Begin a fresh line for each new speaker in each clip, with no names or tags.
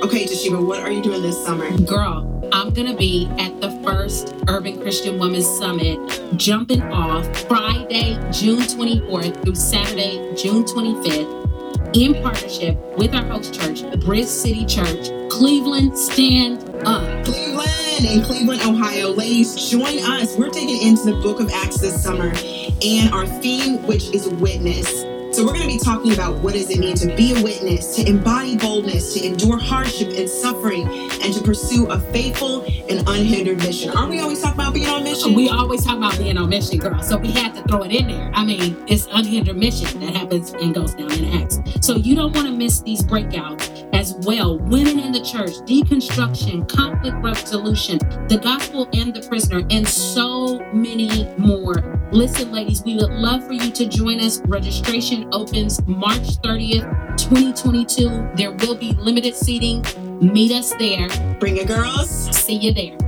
Okay, Te'Sheba, what are you doing this summer?
Girl, I'm gonna be at the first Urban Christian Women's Summit jumping off Friday, June 24th through Saturday, June 25th in partnership with our host church, Bridge City Church, Cleveland Stand Up.
Cleveland in Cleveland, Ohio. Ladies, join us. We're taking into the book of Acts this summer and our theme, which is witness. So we're going to be talking about what does it mean to be a witness, to embody boldness, to endure hardship and suffering, and to pursue a faithful and unhindered mission. Aren't we always talking about being on mission?
We always talk about being on mission, girl. So we had to throw it in there. I mean, it's unhindered mission that happens and goes down in Acts. So you don't want to miss these breakouts as well. Women in the church, deconstruction, conflict resolution, the gospel and the prisoner, and so many more. Listen, ladies, we would love for you to join us. Registration opens March 30th, 2022. There will be limited seating. Meet us there.
Bring your girls.
See you there.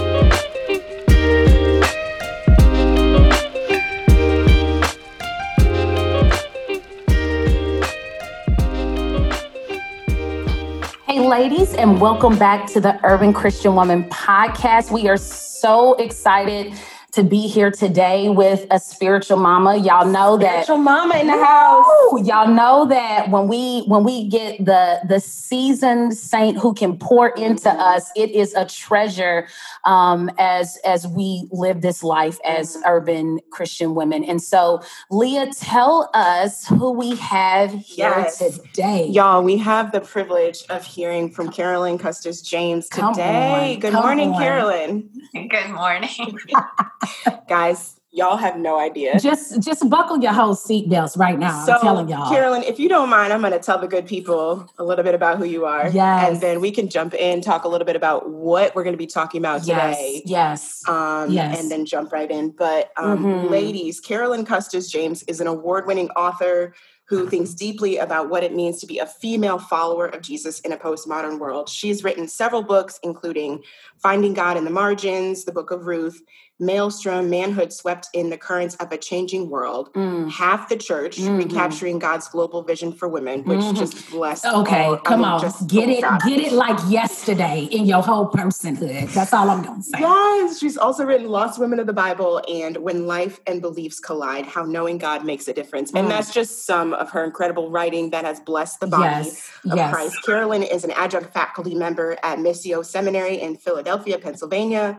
Ladies, and welcome back to the Urban Christian Woman podcast. We are so excited to be here today with a spiritual mama. Y'all know that
Spiritual mama in the house.
Y'all know that when we when we get the the seasoned saint who can pour into us, it is a treasure um, as as we live this life as urban Christian women. And so, Leah, tell us who we have here
Yes.
today.
Y'all, we have the privilege of hearing from Carolyn Custis James today. Good
come
morning,
on.
Carolyn.
Good morning.
Guys, y'all have no idea.
Just just buckle your whole seatbelts right now.
So,
I'm telling y'all.
Carolyn, if you don't mind, I'm going to tell the good people a little bit about who you are.
Yes.
And then we can jump in, talk a little bit about what we're going to be talking about today.
yes.
Um,
Yes.
And then jump right in. But, um,
Mhm.
ladies, Carolyn Custis James is an award winning author who thinks deeply about what it means to be a female follower of Jesus in a postmodern world. She's written several books, including Finding God in the Margins, the Book of Ruth, Malestrom, Manhood Swept in the Currents of a Changing World,
Mm.
Half the Church,
Mhm.
Recapturing God's Global Vision for Women, which
Mhm.
just blessed.
Okay,
all- I
come
mean,
on.
just
Get it,
fabulous.
get it like yesterday in your whole personhood. That's all I'm gonna say.
Yes, she's also written Lost Women of the Bible and When Life and Beliefs Collide How Knowing God Makes a Difference. And
Mm.
that's just some of her incredible writing that has blessed the body
Yes,
of
yes.
Christ. Carolyn is an adjunct faculty member at Missio Seminary in Philadelphia, Pennsylvania,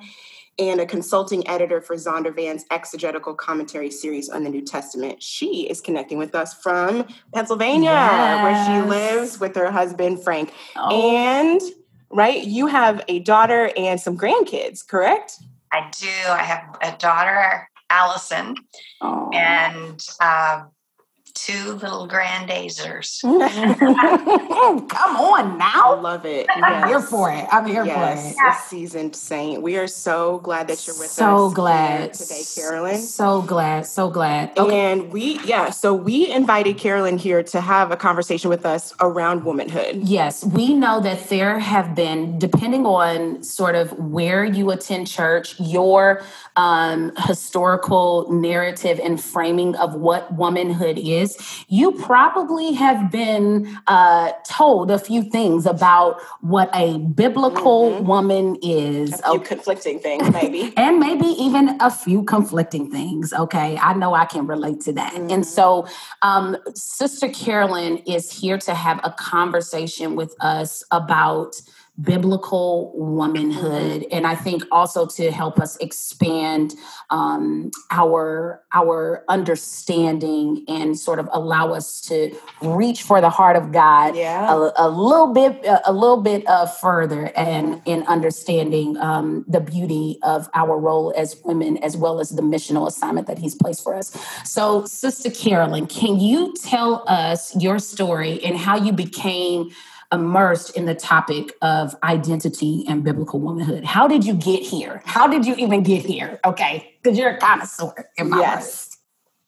and a consulting editor for Zondervan's exegetical commentary series on the New Testament. She is connecting with us from Pennsylvania, where she lives with her husband, Frank.
Oh,
And right, you have a daughter and some grandkids, correct?
I do. I have a daughter, Allison,
oh.
and um, two little grandazers.
Come on now.
I love it.
I'm here for it. I'm here
Yes,
for it.
a seasoned saint. We are so glad that you're with
so
us
glad
today, Carolyn.
So glad. So glad. Okay.
And we, yeah, so we invited Carolyn here to have a conversation with us around womanhood.
Yes, we know that there have been, depending on sort of where you attend church, your um, historical narrative and framing of what womanhood is, you probably have been uh, told a few things about what a biblical
Mhm.
woman is.
A few conflicting things, maybe.
and maybe even a few conflicting things. Okay, I know I can relate to that.
Mhm.
And so, um, Sister Carolyn is here to have a conversation with us about biblical womanhood and i think also to help us expand um, our our understanding and sort of allow us to reach for the heart of god
Yeah.
a, a little bit a little bit uh, further and in understanding um, the beauty of our role as women as well as the missional assignment that he's placed for us so sister carolyn can you tell us your story and how you became immersed in the topic of identity and biblical womanhood how did you get here how did you even get here okay because you're a connoisseur in my
Yes.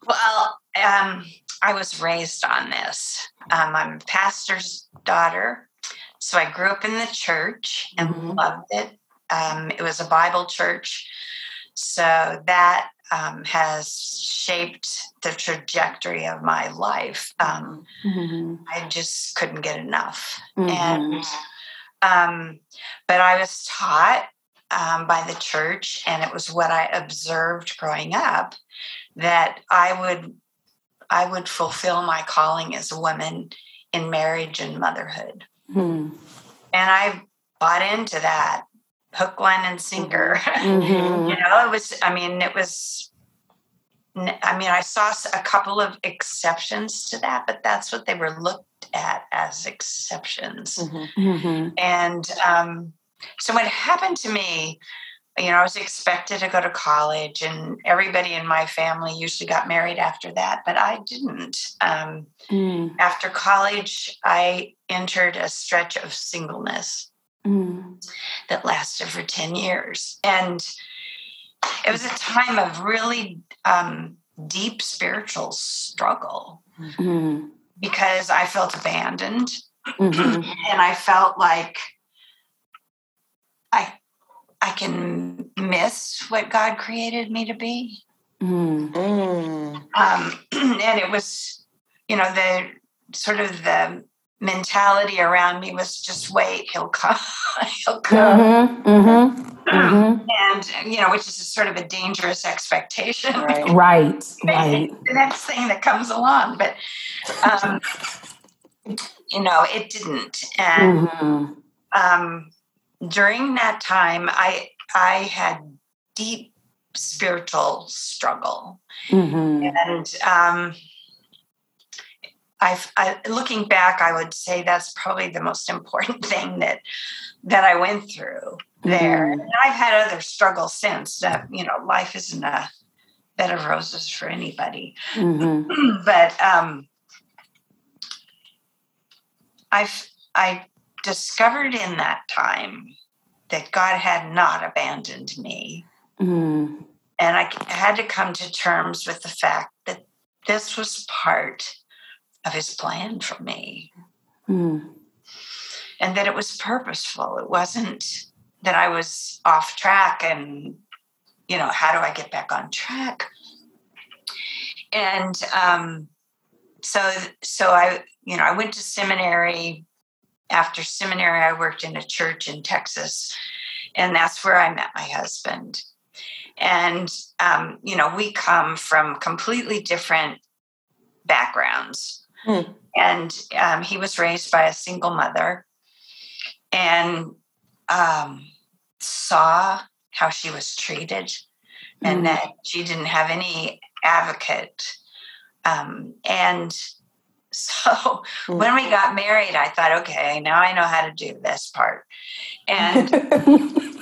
Well, um, I was raised on this. Um, I'm a pastor's daughter, so I grew up in the church and
Mhm.
loved it. Um, it was a Bible church, so that um, has shaped the trajectory of my life. Um,
Mhm.
I just couldn't get enough.
Mhm.
and um, but I was taught um, by the church, and it was what I observed growing up that I would I would fulfill my calling as a woman in marriage and motherhood,
Mhm.
and I bought into that hook, line, and sinker.
Mhm.
you know, it was. I mean, it was. I mean, I saw a couple of exceptions to that, but that's what they were looked at as exceptions.
Mhm.
And um, so what happened to me, you know, I was expected to go to college, and everybody in my family usually got married after that, but I didn't. Um,
Mhm.
after college, I entered a stretch of singleness
Mhm.
that lasted for 10 years. And it was a time of really um, deep spiritual struggle
Mhm.
because I felt abandoned
Mhm.
and I felt like I I can miss what God created me to be.
Mhm.
Mm.
Um, and it was, you know, the sort of the mentality around me was just wait, he'll come, he'll come.
Mhm. Mhm. Mhm.
And, you know, which is sort of a dangerous expectation.
Right.
Right. Right.
the next thing that comes along. But, um, you know, it didn't. And
Mhm.
um, during that time, I I had deep spiritual struggle,
Mhm.
and um, I've, I, looking back, I would say that's probably the most important thing that that I went through there.
Mhm.
And I've had other struggles since. That you know, life isn't a bed of roses for anybody.
Mhm.
but um, I've I discovered in that time that God had not abandoned me,
Mhm.
and I had to come to terms with the fact that this was part of His plan for me,
Mhm.
and that it was purposeful. It wasn't that I was off track and you know how do I get back on track? And um, so so I you know I went to seminary. After seminary, I worked in a church in Texas, and that's where I met my husband. And um, you know we come from completely different backgrounds,
Hmm.
and um, he was raised by a single mother, and um, saw how she was treated and
Mm.
that she didn't have any advocate. Um, and so
Mm.
when we got married, I thought, okay, now I know how to do this part. And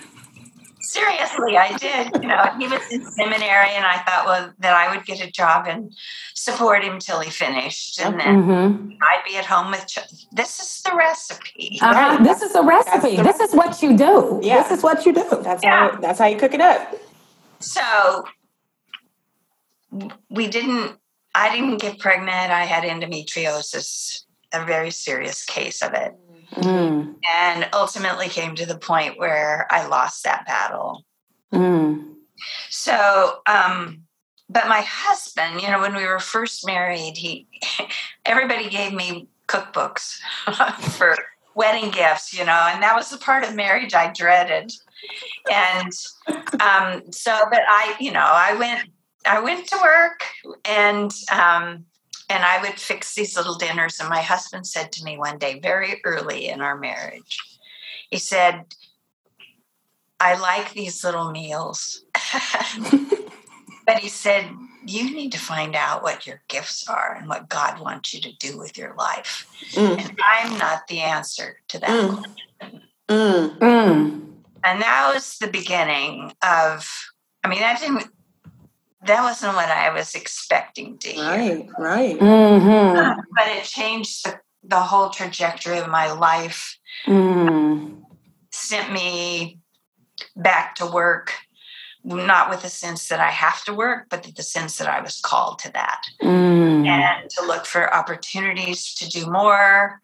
seriously, I did. You know, he was in seminary, and I thought, well, that I would get a job and support him till he finished, and then
Mhm.
I'd be at home with. Ch- this is the recipe.
Uh-huh.
Right.
This is a recipe.
the
This is what you do.
Yeah.
This is what you do.
That's
Yeah.
how that's how you cook it up.
So we didn't, I didn't get pregnant. I had endometriosis, a very serious case of it,
Mm.
and ultimately came to the point where I lost that battle.
Mm.
So, um, but my husband, you know, when we were first married, he, everybody gave me cookbooks for wedding gifts, you know, and that was the part of marriage I dreaded. And um, so, but I, you know, I went, I went to work and, um, and I would fix these little dinners. And my husband said to me one day, very early in our marriage, He said, I like these little meals. but he said, you need to find out what your gifts are and what God wants you to do with your life. Mm. And I'm not the answer to that mm. question. Mm. mm. And that was the beginning of, I mean, that didn't, that wasn't what I was expecting to hear.
Right, right.
Mm-hmm. but it changed the, the, whole trajectory of my life. Mm. Sent me back to work not with the sense that I have to work, but the sense that I was called to that mm. and to look for opportunities to do more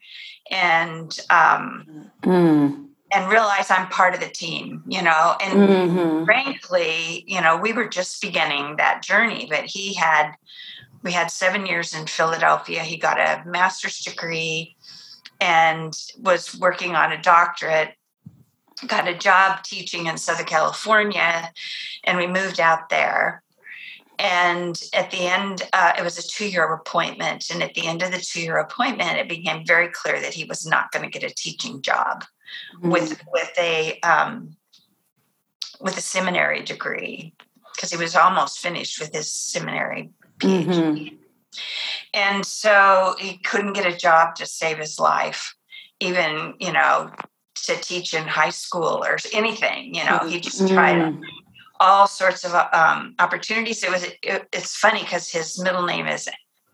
and um, mm. And realize I'm part of the team, you know. And mm-hmm. frankly, you know, we were just beginning that journey, but he had we had seven years in Philadelphia. He got a master's degree and was working on a doctorate got a job teaching in Southern California, and we moved out there. And at the end, uh, it was a two year appointment. And at the end of the two year appointment, it became very clear that he was not going to get a teaching job mm-hmm. with, with, a, um, with a seminary degree because he was almost finished with his seminary PhD. Mm-hmm. And so he couldn't get a job to save his life, even, you know, to teach in high school or anything. You know, he just tried mm. all sorts of um, opportunities. It was it, it's funny because his middle name is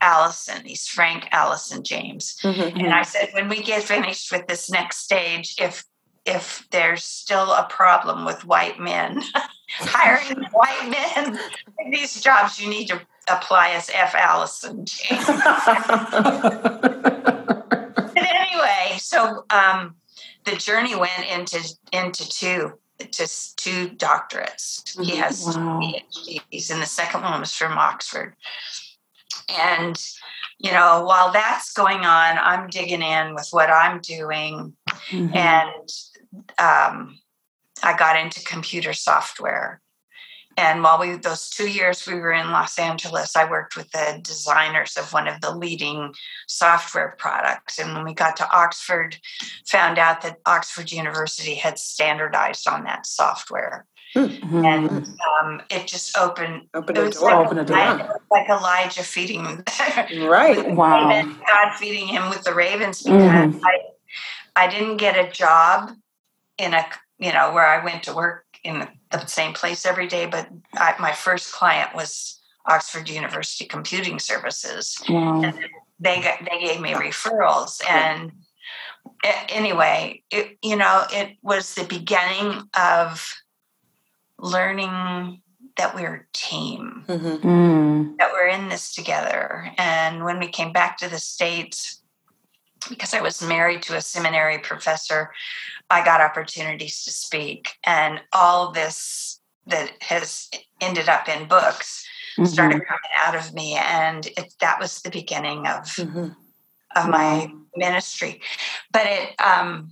Allison. He's Frank Allison James. Mm-hmm. And I said, when we get finished with this next stage, if if there's still a problem with white men hiring white men in these jobs, you need to apply as F. Allison James. but anyway, so um, the journey went into into two just two doctorates. He mm-hmm. has wow. PhDs, and the second one was from Oxford. And you know, while that's going on, I'm digging in with what I'm doing, mm-hmm. and um, I got into computer software. And while we those two years we were in Los Angeles, I worked with the designers of one of the leading software products. And when we got to Oxford, found out that Oxford University had standardized on that software. Mm-hmm. And um, it just opened,
opened a
door.
Like, opened a
door. like Elijah feeding
right.
wow. God feeding him with the ravens because mm-hmm. I, I didn't get a job in a you know where I went to work in the the same place every day, but I, my first client was Oxford University Computing Services. Wow. And they got, they gave me referrals and anyway, it, you know, it was the beginning of learning that we're a team, mm-hmm. mm. that we're in this together. And when we came back to the States, because I was married to a seminary professor, I got opportunities to speak. And all this that has ended up in books mm-hmm. started coming out of me. And it, that was the beginning of, mm-hmm. of my ministry. But it, um,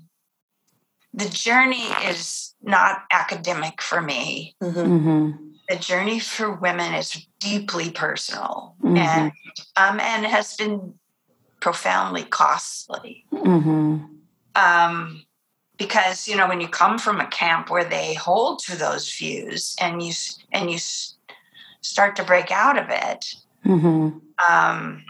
the journey is not academic for me. Mm-hmm. mm-hmm. The journey for women is deeply personal mm-hmm. and um, and has been profoundly costly. Mm-hmm. Um, because you know when you come from a camp where they hold to those views and you and you start to break out of it mm-hmm. um,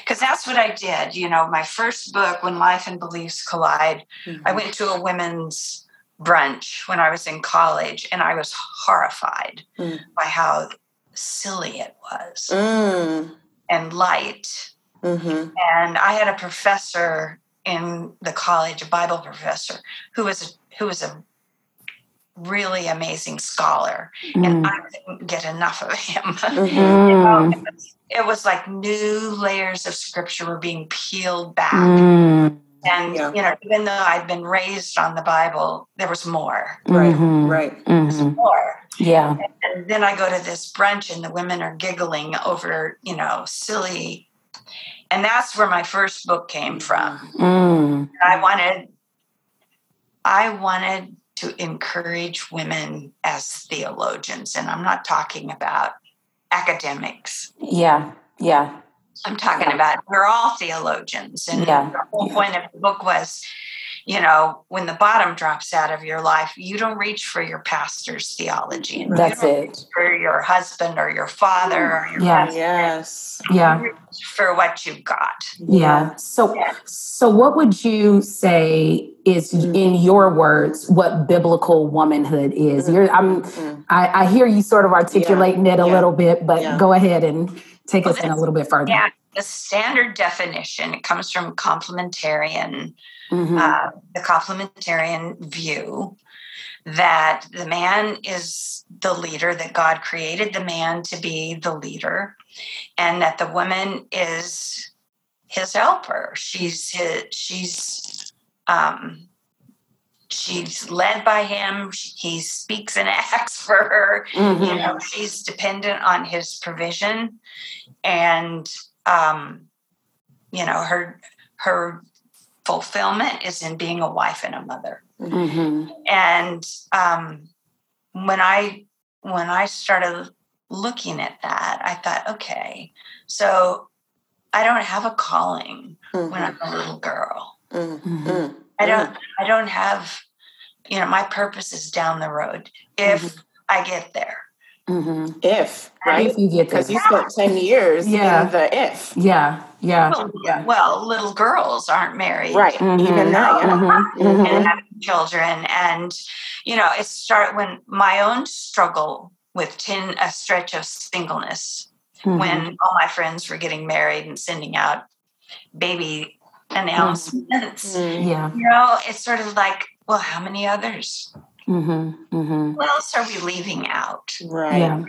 because that's what I did. You know, my first book, When Life and Beliefs Collide, mm-hmm. I went to a women's brunch when I was in college and I was horrified mm. by how silly it was mm. and light. Mm-hmm. And I had a professor in the college, a Bible professor who was a, who was a really amazing scholar, mm. and I didn't get enough of him. Mm-hmm. you know, it, was, like new layers of scripture were being peeled back. Mm. And yeah. you know, even though I'd been raised on the Bible, there was more.
Right, mm-hmm. right.
Mm-hmm. more.
Yeah.
And, and then I go to this brunch, and the women are giggling over, you know, silly and that's where my first book came from. Mm. I wanted, I wanted to encourage women as theologians, and I'm not talking about academics.
Yeah, yeah.
I'm talking yeah. about we're all theologians, and yeah. the whole point of the book was you know, when the bottom drops out of your life, you don't reach for your pastor's theology. And
That's
you don't
it.
reach for your husband or your father or your
Yeah.
husband.
Yes.
Yeah.
For what you've got.
Yeah. So, so what would you say is, in your words, what biblical womanhood is? You're, I'm,
Mhm.
I, I hear you sort of articulating it a
yeah,
little bit, but
yeah.
go ahead and take
Well,
us in a little bit further.
Yeah, the standard definition it comes from complementarian,
Mhm.
uh, the complementarian view that the man is the leader, that God created the man to be the leader, and that the woman is his helper. She's his, she's um, she's led by him. He speaks and acts for her. you
Mhm.
know she's dependent on his provision and um you know her her fulfillment is in being a wife and a mother
Mhm.
and um when i when i started looking at that i thought okay so i don't have a calling when i'm a little girl
Mhm.
Mhm.
Mhm.
i don't i don't have you know my purpose is down the road if i get there
Mhm.
If, right?
If you get there.
Because you spent 10 years
Yeah.
in the if.
Yeah. Yeah.
well,
Yeah.
well little girls aren't married
Right.
Mhm.
Even that, yeah.
Mhm.
Mhm.
and having children and you know it start when my own struggle with 10 a stretch of singleness when all my friends were getting married and sending out baby announcements
Mhm.
Yeah.
you know it's sort of like well how many others
Mhm. Mhm.
what else are we leaving out
Right.
Yeah.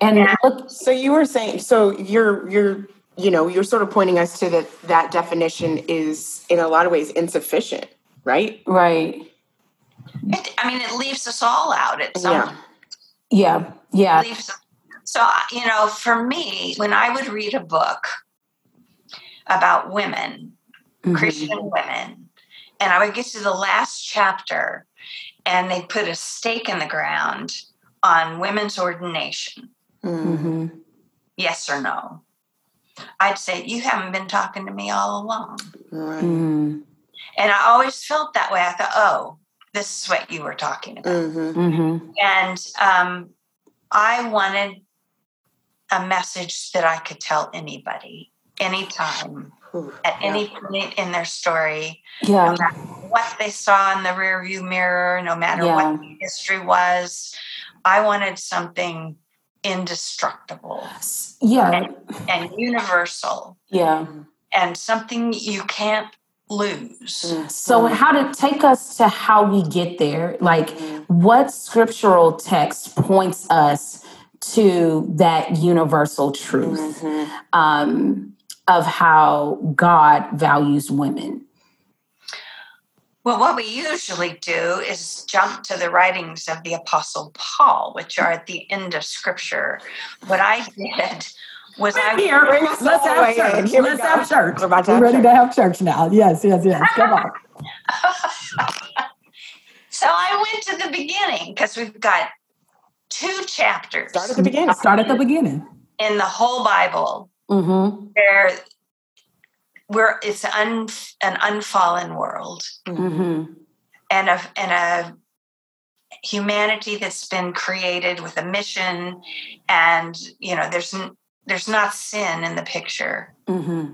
And
Yeah.
look,
So you were saying, so you're you're you know you're sort of pointing us to that that definition is in a lot of ways insufficient, right?
right.
it, i mean it leaves us all out at some
Yeah.
Yeah. Yeah.
leaves so you know for me when i would read a book about women
Mhm.
Christian women. And I would get to the last chapter and they put a stake in the ground on women's ordination.
Mhm.
Mhm.
Yes or no? I'd say, You haven't been talking to me all along.
Right.
Mhm.
And I always felt that way. I thought, Oh, this is what you were talking about.
Mhm.
Mhm.
And um, I wanted a message that I could tell anybody, anytime,
Ooh,
at
yeah.
any point in their story.
Yeah.
what they saw in the rearview mirror, no matter
Yeah.
what the history was. I wanted something indestructible
Yeah.
and universal
Yeah.
and something you can't lose.
So, how to take us to how we get there? Like, what scriptural text points us to that universal truth
Mhm.
um, of how God values women?
Well, what we usually do is jump to the writings of the Apostle Paul, which are at the end of Scripture. What I did was I
Bring us
Let's have church.
Here
Let's
go.
have church.
We're about to
We're
have
ready
church.
to have church now. Yes, yes, yes. Come on.
so I went to the beginning because we've got two chapters
Start at the beginning.
Start at the beginning.
in the whole Bible
Mm-hmm.
where where it's un, an unfallen world
Mm-hmm.
and a and a humanity that's been created with a mission and you know there's there's not sin in the picture
Mm-hmm.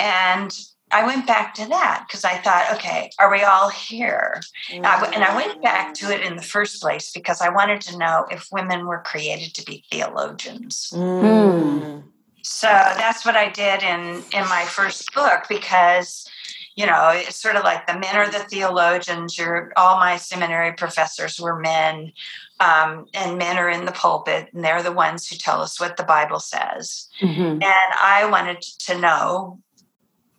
and I went back to that because I thought, okay, are we all here? And I w- and I went back to it in the first place because I wanted to know if women were created to be theologians.
Mm.
So that's what I did in in my first book because you know it's sort of like the men are the theologians. You're all my seminary professors were men, um, and men are in the pulpit, and they're the ones who tell us what the Bible says.
Mm-hmm.
And I wanted to know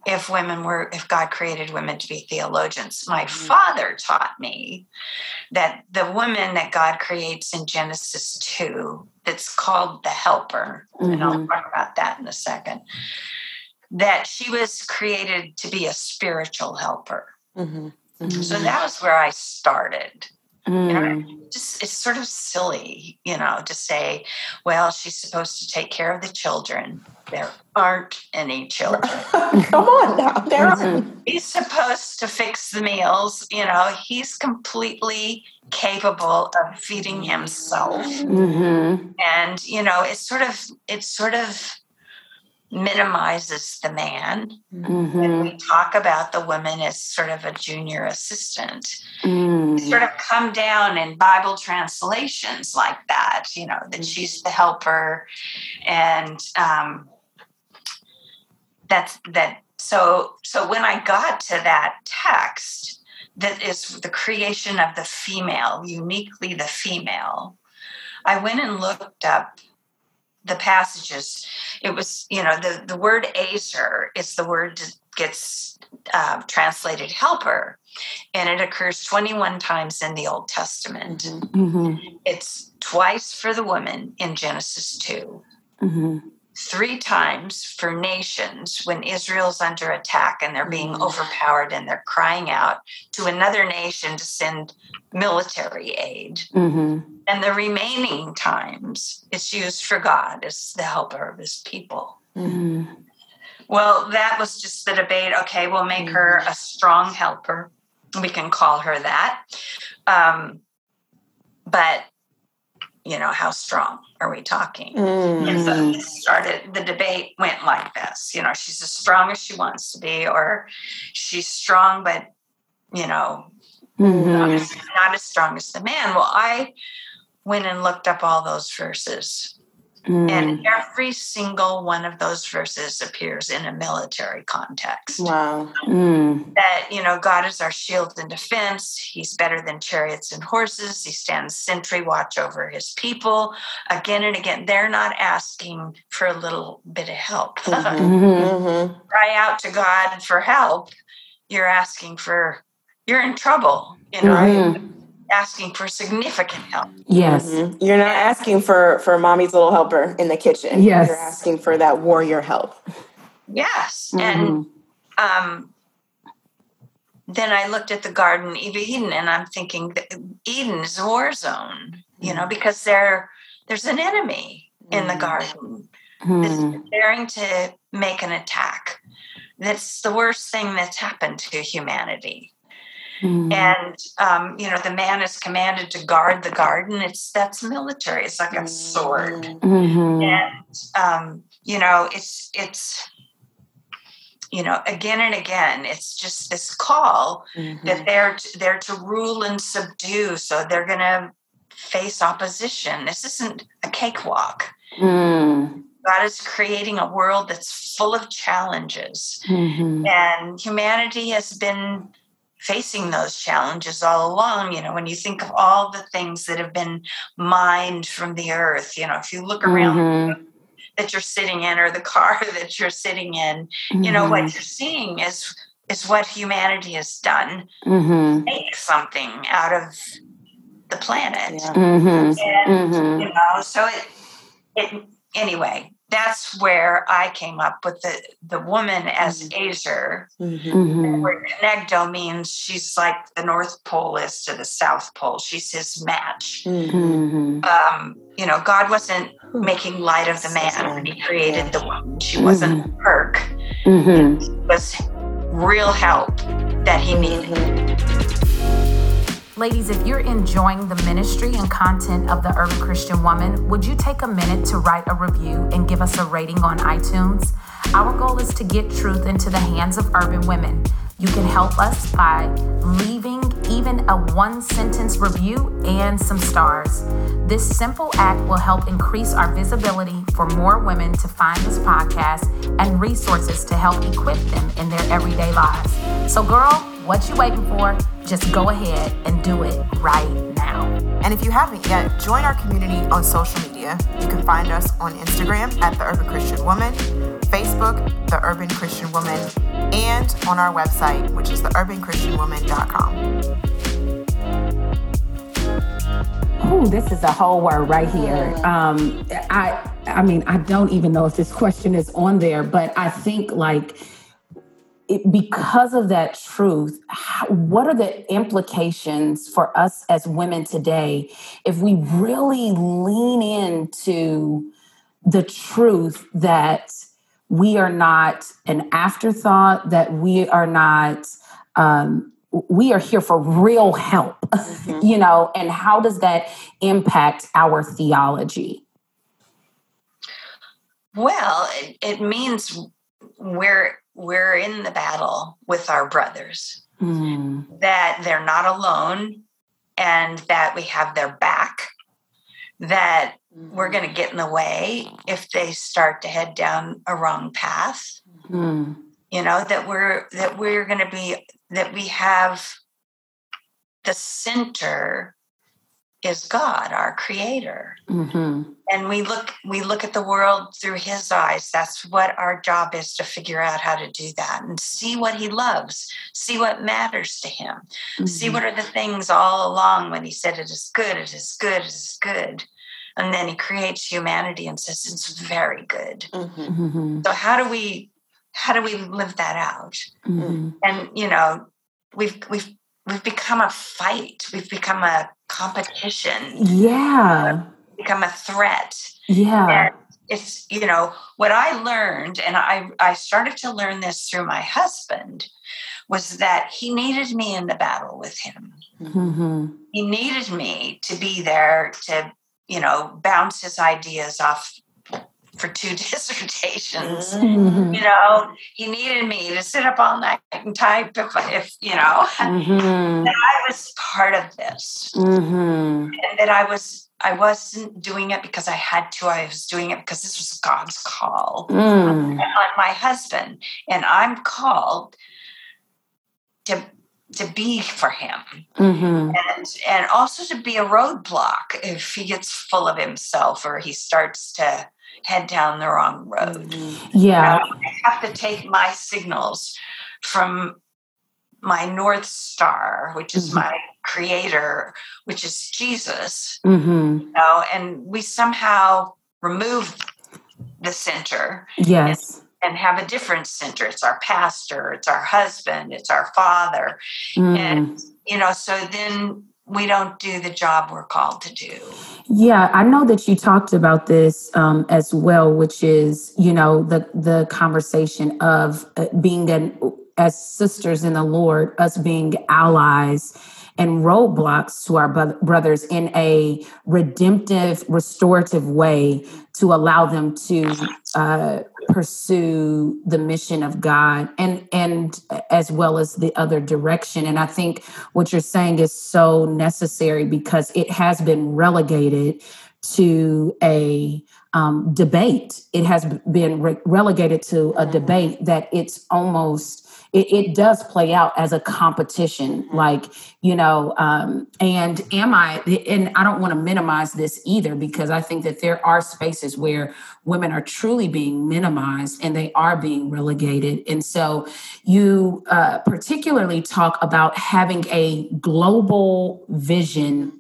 if women were if God created women to be theologians. My
Mhm.
father taught me that the woman that God creates in Genesis 2 that's called the helper and I'll
Mhm.
talk about that in a second. That she was created to be a spiritual helper.
Mhm.
Mm-hmm.
So that was where I started. You know, just it's sort of silly, you know, to say, well, she's supposed to take care of the children. There aren't any children.
Come on now. There are.
he's supposed to fix the meals. You know, he's completely capable of feeding himself.
Mm-hmm.
And, you know, it's sort of, it's sort of minimizes the man.
Mm-hmm.
And we talk about the woman as sort of a junior assistant.
Mm-hmm.
Sort of come down in Bible translations like that, you know, that she's the helper. And um, that's that. So, so when I got to that text, that is the creation of the female, uniquely the female, I went and looked up the passages. It was, you know, the, the word ezer is the word that gets uh, translated helper, and it occurs 21 times in the Old Testament.
Mm-hmm.
It's twice for the woman in Genesis 2
Mm-hmm.
Three times for nations when Israel's under attack and they're being overpowered and they're crying out to another nation to send military aid.
Mm-hmm.
And the remaining times it's used for God as the helper of his people.
Mm-hmm.
Well, that was just the debate. Okay, we'll make her a strong helper. We can call her that. Um, but, you know, how strong are we talking? And so
Mm.
it started, the debate went like this you know, she's as strong as she wants to be, or she's strong, but, you know, not,
Mm-hmm.
as, not as strong as the man. Well, I went and looked up all those verses,
Mm-hmm.
and every single one of those verses appears in a military context.
Wow.
Mm-hmm.
That, you know, God is our shield and defense. He's better than chariots and horses. He stands sentry watch over his people. Again and again, they're not asking for a little bit of help.
Mhm.
Mm-hmm.
Mhm.
Cry out to God for help. You're asking for, you're in trouble, you know,
Mhm.
Asking for significant help.
Yes.
Mhm. You're not asking for for mommy's little helper in the kitchen.
Yes.
You're asking for that warrior help.
Yes.
Mhm.
And um, then I looked at the Garden of Eden and I'm thinking Eden is a war zone, you know, because there there's an enemy in the
Mhm.
garden
Mm-hmm.
that's preparing to make an attack. That's the worst thing that's happened to humanity.
Mm-hmm.
And um, you know, the man is commanded to guard the garden. It's that's military. It's like a sword.
Mm-hmm.
And um, you know, it's it's you know, again and again, it's just this call
Mhm.
that they're to, they're to rule and subdue. So they're going to face opposition. This isn't a cakewalk.
Mm-hmm.
God is creating a world that's full of challenges,
Mm-hmm.
and humanity has been facing those challenges all along. You know, when you think of all the things that have been mined from the earth, you know, if you look around
Mm-hmm.
that you're sitting in or the car that you're sitting in, you know, what you're seeing is is what humanity has done.
Mm-hmm.
Make something out of the planet.
Yeah.
Mm-hmm.
And
Mm-hmm.
you know, so it it anyway, that's where I came up with the the woman as Ezer,
Mhm.
Mm-hmm.
where Kenegdo means she's like the North Pole is to the South Pole. She's his match.
Mhm.
Mm-hmm.
Um, you know, God wasn't making light of the man when he created the woman. She wasn't a perk.
Mm-hmm.
It was real help that he needed.
Ladies, if you're enjoying the ministry and content of the Urban Christian Woman, would you take a minute to write a review and give us a rating on iTunes? Our goal is to get truth into the hands of urban women. You can help us by leaving even a one sentence review and some stars. This simple act will help increase our visibility for more women to find this podcast and resources to help equip them in their everyday lives. So, girl, what you waiting for? Just go ahead and do it right now.
And if you haven't yet, join our community on social media. You can find us on Instagram at The Urban Christian Woman, Facebook, The Urban Christian Woman, and on our website, which is theurbanchristianwoman.com.
Oh, this is a whole word right here. Um, I, I mean, I don't even know if this question is on there, but I think like
it, because of that truth, how, what are the implications for us as women today if we really lean into the truth that we are not an afterthought, that we are not, um, we are here for real help, mm-hmm. you know, and how does that impact our theology?
Well, it, it means we're we're in the battle with our brothers. Mm. That they're not alone and that we have their back. That we're going to get in the way if they start to head down a wrong path. Mm. You know that we're that we're going to be that we have the center is God, our creator. Mm-hmm. And we look we look at the world through his eyes. That's what our job is to figure out how to do that and see what he loves, see what matters to him. Mm-hmm. See what are the things all along when he said it is good, it is good, it is good. And then he creates humanity and says it's very good. Mm-hmm. mm-hmm. So how do we how do we live that out? Mm-hmm. And you know, we've we've we've become a fight. We've become a competition.
Yeah.
Become a threat.
Yeah. And
it's, you know, what I learned, and I, I started to learn this through my husband, was that he needed me in the battle with him. Mm-hmm. He needed me to be there to, you know, bounce his ideas off for two dissertations. Mm-hmm. You know, he needed me to sit up all night and type if, if you know, mm-hmm. that I was part of this, mm-hmm. and that I was. I wasn't doing it because I had to. I was doing it because this was God's call mm. on my husband, and I'm called to to be for him mm-hmm. and and also to be a roadblock if he gets full of himself or he starts to head down the wrong road.
Mm-hmm. Yeah.
You know, I have to take my signals from my North Star, which is mm-hmm. my creator, which is Jesus. Mm-hmm. You know, and we somehow remove the center.
Yes.
And, and have a different center. It's our pastor, it's our husband, it's our father. Mm. And, you know, so then we don't do the job we're called to do.
Yeah, I know that you talked about this um, as well, which is you know the the conversation of uh, being an as sisters in the Lord, us being allies and roadblocks to our brothers in a redemptive, restorative way to allow them to uh, pursue the mission of God and and as well as the other direction. And I think what you're saying is so necessary because it has been relegated to a um, debate. It has been re- relegated to a debate that it's almost it, it does play out as a competition mm-hmm. like you know um, and am i and i don't want to minimize this either because i think that there are spaces where women are truly being minimized and they are being relegated and so you uh, particularly talk about having a global vision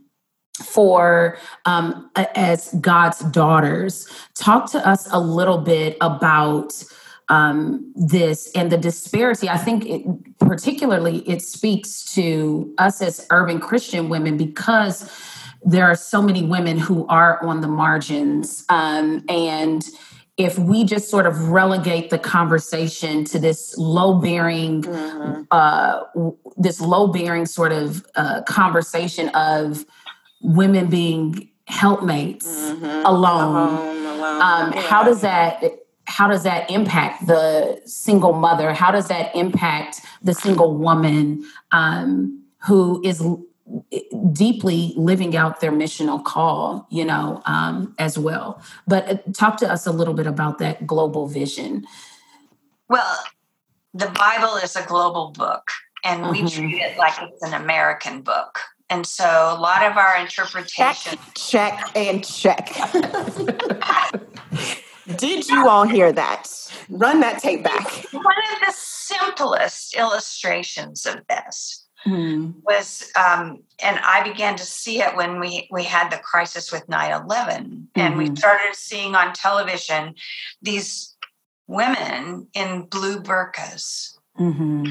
for um, as God's daughters. Talk to us a little bit about um, this and the disparity. I think it, particularly it speaks to us as urban Christian women because there are so many women who are on the margins. Um, and if we just sort of relegate the conversation to this low bearing, mm-hmm. uh, this low bearing sort of uh, conversation of women being helpmates mm-hmm. alone, alone. Um, yeah. how does that how does that impact the single mother? How does that impact the single woman um, who is deeply living out their missional call, you know, um, as well? But uh, talk to us a little bit about that global vision.
Well, the Bible is a global book, and mm-hmm. we treat it like it's an American book. And so a lot of our interpretation.
Check, check, and check. Did you all hear that? Run that tape back.
One of the simplest illustrations of this mm. was, um, and I began to see it when we, we had the crisis with 9 11. Mm-hmm. And we mm-hmm. started seeing on television these women in blue burqas Mm-hmm.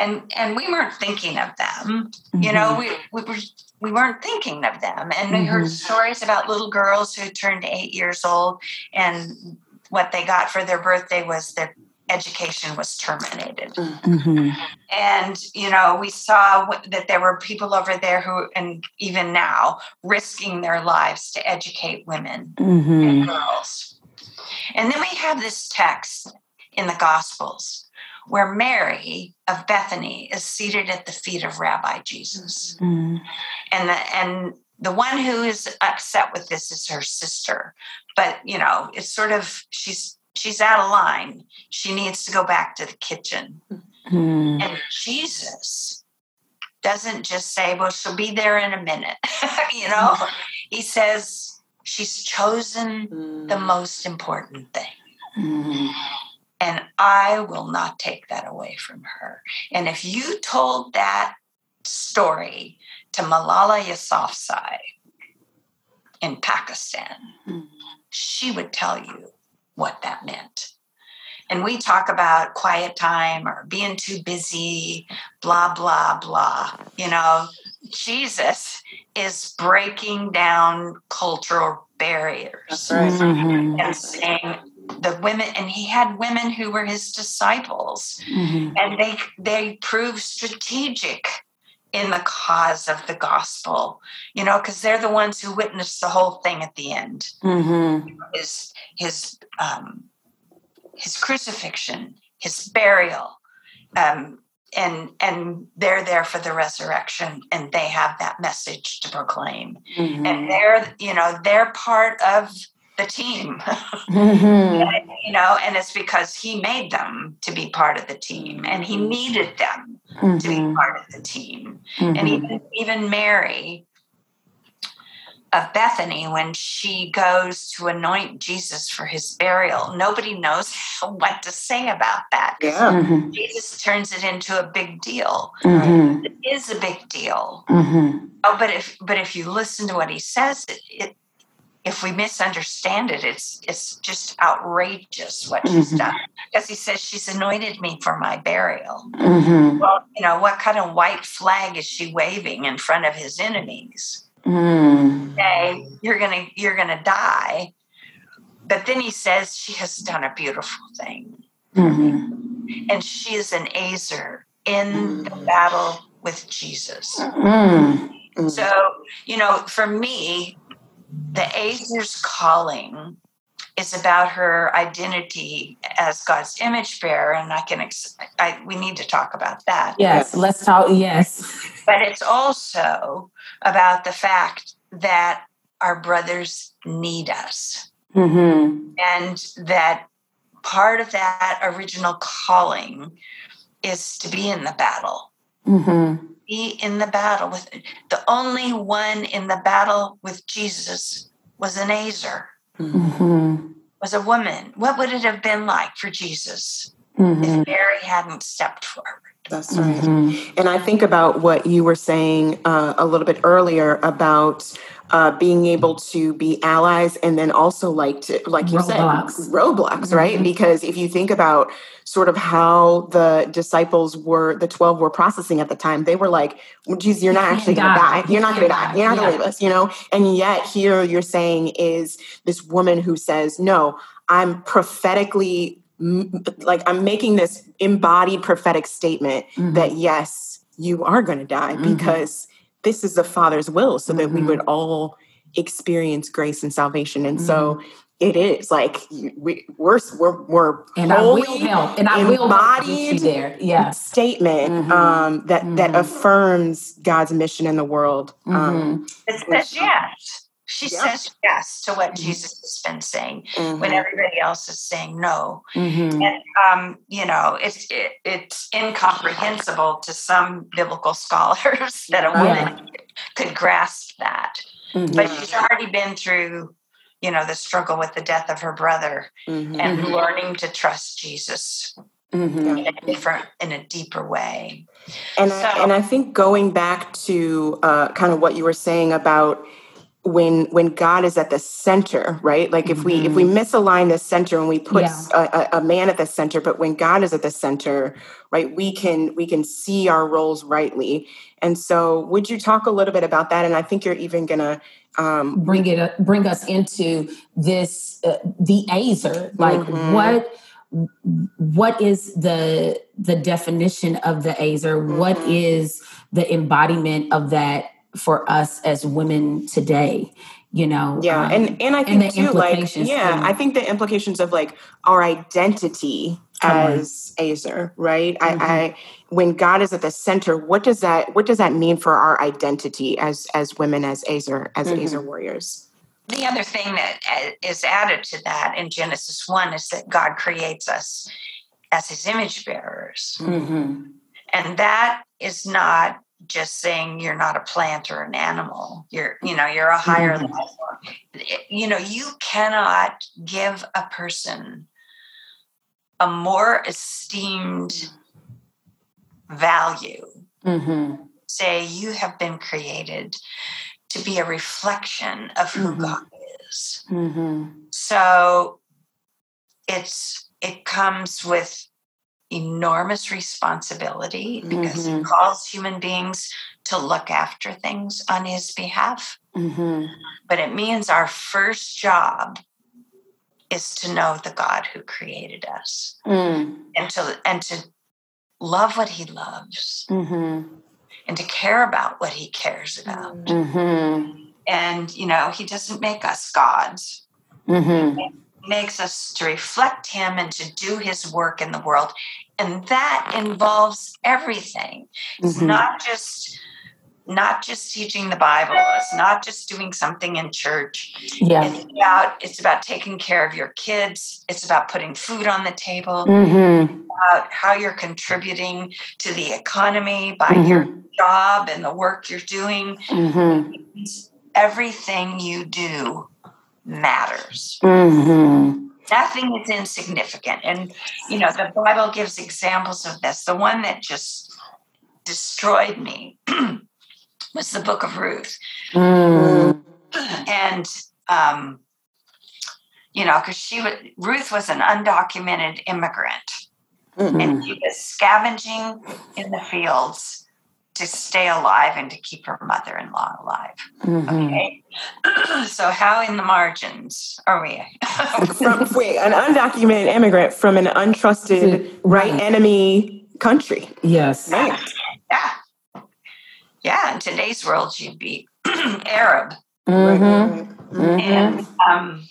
And and we weren't thinking of them. Mm-hmm. You know, we we were we weren't thinking of them. And we heard mm-hmm. stories about little girls who turned eight years old and what they got for their birthday was their education was terminated. Mm-hmm. And, you know, we saw that there were people over there who, and even now, risking their lives to educate women mm-hmm. and girls. And then we have this text in the Gospels where Mary of Bethany is seated at the feet of Rabbi Jesus. Mm-hmm. And the, and the one who is upset with this is her sister. But, you know, it's sort of, she's she's out of line. She needs to go back to the kitchen. Mm. And Jesus doesn't just say, well, she'll be there in a minute. you know, mm. he says, she's chosen the most important thing. And I will not take that away from her. And if you told that story to Malala Yousafzai in Pakistan, mm. she would tell you what that meant. And we talk about quiet time or being too busy, blah, blah, blah. You know, Jesus is breaking down cultural barriers right. mm-hmm. and saying the women and he had women who were his disciples mm-hmm. and they they proved strategic in the cause of the gospel you know because they're the ones who witnessed the whole thing at the end mm-hmm. his his um, his crucifixion his burial um, and and they're there for the resurrection and they have that message to proclaim mm-hmm. and they're you know they're part of the team mm-hmm. you know and it's because he made them to be part of the team and he needed them mm-hmm. to be mm-hmm. part of the team. Mm-hmm. And even, even Mary of Bethany, when she goes to anoint Jesus for his burial, nobody knows what to say about that. Yeah. Mm-hmm. Jesus turns it into a big deal. Mm-hmm. It is a big deal. Mm-hmm. Oh, but if but if you listen to what he says, it, it if we misunderstand it, it's it's just outrageous what mm-hmm. she's done. Because he says she's anointed me for my burial. Mm-hmm. Well, you know, what kind of white flag is she waving in front of his enemies? Mm. Say, you're gonna you're gonna die. But then he says she has done a beautiful thing. Mm-hmm. And she is an ezer in the battle with Jesus. Mm-hmm. So, you know, for me, the Ezer's calling is about her identity as God's image bearer, and I can ex- I, we need to talk about that.
Yes, let's talk. Yes,
but it's also about the fact that our brothers need us, mm-hmm. and that part of that original calling is to be in the battle. Mm-hmm be in the battle with the only one in the battle with Jesus was an Ezer, mm-hmm. was a woman. What would it have been like for Jesus mm-hmm. if Mary hadn't stepped forward?
That's right. Mm-hmm. And I think about what you were saying uh, a little bit earlier about uh, being able to be allies and then also like to like you roadblocks. said roadblocks right mm-hmm. because if you think about sort of how the disciples were the 12 were processing at the time they were like well, geez you're not actually gonna die, die. you're not gonna die you're not gonna leave us you know and yet here you're saying is this woman who says no i'm prophetically like i'm making this embodied prophetic statement mm-hmm. that yes you are to die mm-hmm. because this is the Father's will so that mm-hmm. we would all experience grace and salvation. And mm-hmm. so it is like we, we're we're we're
and I will help and I will embodied there. Yeah.
statement mm-hmm. um, that mm-hmm. that affirms God's mission in the world. Um,
mm-hmm. it says yes. She yeah. says yes to what mm-hmm. Jesus has been saying when mm-hmm. everybody else is saying no. And um, you know, it's it, it's incomprehensible to some biblical scholars that a woman yeah. could grasp that. But she's already been through you know the struggle with the death of her brother mm-hmm. and mm-hmm. learning to trust jesus mm-hmm. in a different in a deeper way
and so, I, and i think going back to uh, kind of what you were saying about when when God is at the center, right? Like if we if we misalign the center and we put
Yeah.
a, a, man at the center, but when God is at the center, right, we can we can see our roles rightly. And so, would you talk a little bit about that? And I think you're even gonna um,
bring it up, bring us into this uh, the ezer like
Mhm.
what what is the the definition of the ezer What
Mhm.
is the embodiment of that for us as women today you know
yeah,
um,
and and I think
the
too, like
implications
yeah,
from-
I think the implications of like our identity
Come on.
as Ezer, right?
Mhm.
I, I when God is at the center, what does that what does that mean for our identity as as women as Ezer as
Mhm.
Ezer warriors?
The other thing that uh, added to that in Genesis 1 is that God creates us as his image bearers.
Mhm.
And that is not just saying you're not a plant or an animal. You're, you know, you're a higher
Mhm.
life form. You know, you cannot give a person a more esteemed value.
Mhm.
Say you have been created to be a reflection of who
Mhm.
God is.
Mhm.
So it's it comes with enormous responsibility because he
Mhm.
calls human beings to look after things on his behalf.
Mhm.
But it means our first job is to know the God who created us
Mm.
and to and to love what he loves
Mhm.
and to care about what he cares about.
Mhm.
And you know, he doesn't make us gods. Makes us to reflect him and to do his work in the world and that involves everything it's
Mhm.
not just not just teaching the bible it's not just doing something in church
Yeah.
it's about it's about taking care of your kids it's about putting food on the table
Mhm.
about how you're contributing to the economy by
Mhm.
your job and the work you're doing
Mhm.
everything you do matters
Mhm.
nothing is insignificant. And, you know, the Bible gives examples of this. The one that just destroyed me was the book of Ruth.
Mm.
And, um, you know, because she was, Ruth was an undocumented immigrant and she was scavenging in the fields to stay alive and to keep her mother in law alive.
Mhm.
Okay. so, how in the margins are we?
from wait, an undocumented immigrant from an untrusted right
Right.
enemy country.
Yes.
Man.
Yeah. Yeah, in today's world, you'd be Arab.
Mhm. Mhm.
And um,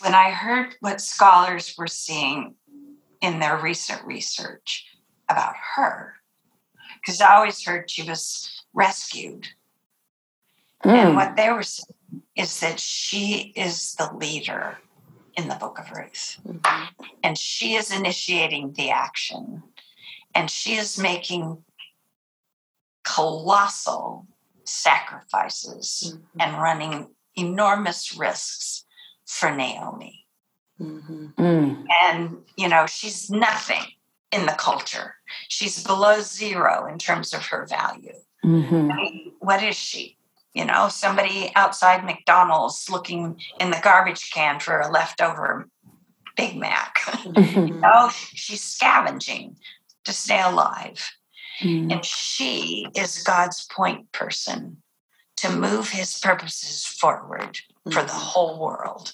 when I heard what scholars were seeing in their recent research about her, because I always heard she was rescued. And
Mm.
what they were saying is that she is the leader in the book of Ruth. And she is initiating the action. And she is making colossal sacrifices and running enormous risks for Naomi.
Mm.
And, you know, she's nothing in the culture. She's below zero in terms of her value.
Mhm.
I mean, what is she? You know, somebody outside McDonald's looking in the garbage can for a leftover Big Mac.
Mhm.
no, she's scavenging to stay alive.
Mm.
And she is God's point person to move his purposes forward for the whole world.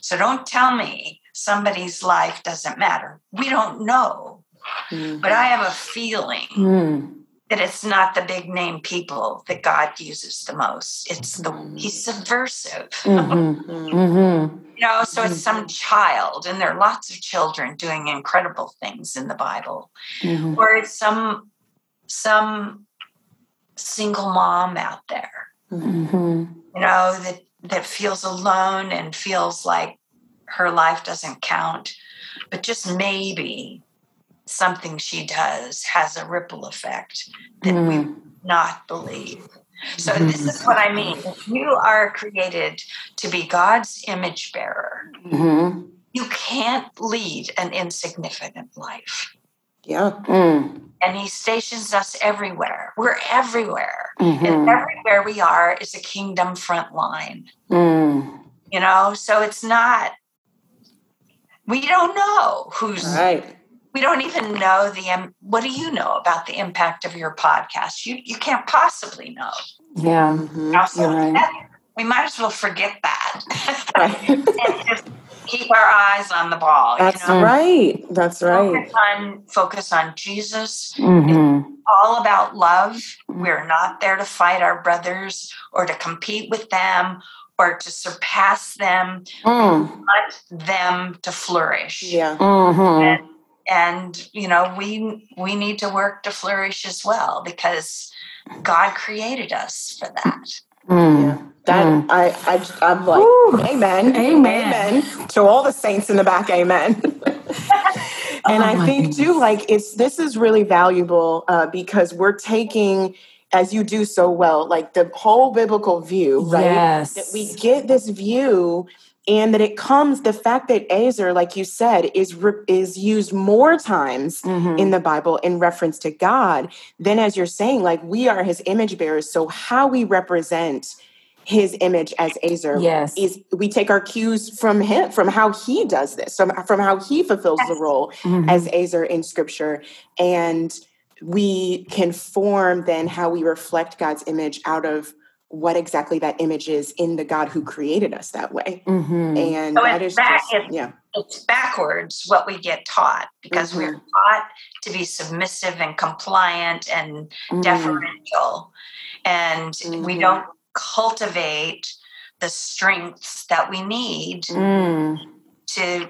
So don't tell me somebody's life doesn't matter. We don't know. But I have a feeling
Mm.
that it's not the big name people that God uses the most. It's the he's subversive.
Mhm. Mhm.
You know, so it's some child, and there are lots of children doing incredible things in the Bible.
Mhm.
Or it's some some single mom out there,
Mhm.
you know, that that feels alone and feels like her life doesn't count. But just maybe something she does has a ripple effect that we
Mm.
not believe. So this is what I mean. If you are created to be God's image bearer,
Mhm.
you can't lead an insignificant life.
Yeah.
Mm.
and he stations us everywhere. We're everywhere.
Mhm.
And everywhere we are is a kingdom front line.
Mm.
You know, so it's not we don't know who's
Right.
we don't even know the um, what do you know about the impact of your podcast you you can't possibly know
Yeah.
Mhm.
Now,
right.
we might as well forget that
Right.
and just keep our eyes on the ball
That's
you know
right. That's right.
focus on focus on jesus
hmm
all about love
Mm-hmm.
we're not there to fight our brothers or to compete with them or to surpass them
Mm.
want them to flourish
Yeah.
hmm
and, and you know we we need to work to flourish as well because god created us for that
Mm.
That
Mm.
I, I I'm like,
Woo.
amen,
Amen.
to all the saints in the back, amen. and
Oh,
I
my
think too, like it's this is really valuable uh, because we're taking, as you do so well, like the whole biblical view, right?
Yes.
That we get this view, and that it comes the fact that Ezer, like you said, is re- is used more times
Mhm.
in the Bible in reference to God than as you're saying, like we are His image bearers. So how we represent His image as Ezer
Yes.
is we take our cues from him, from how he does this, from, from how he fulfills the role
Mhm.
as Ezer in scripture. And we can form then how we reflect God's image out of what exactly that image is in the God who created us that way.
Mhm.
And
So
that
it's that-
just,
it's-
yeah.
it's backwards what we get taught because we're taught to be submissive and compliant and
Mm.
deferential and we
Mhm.
don't cultivate the strengths that we need
Mm.
to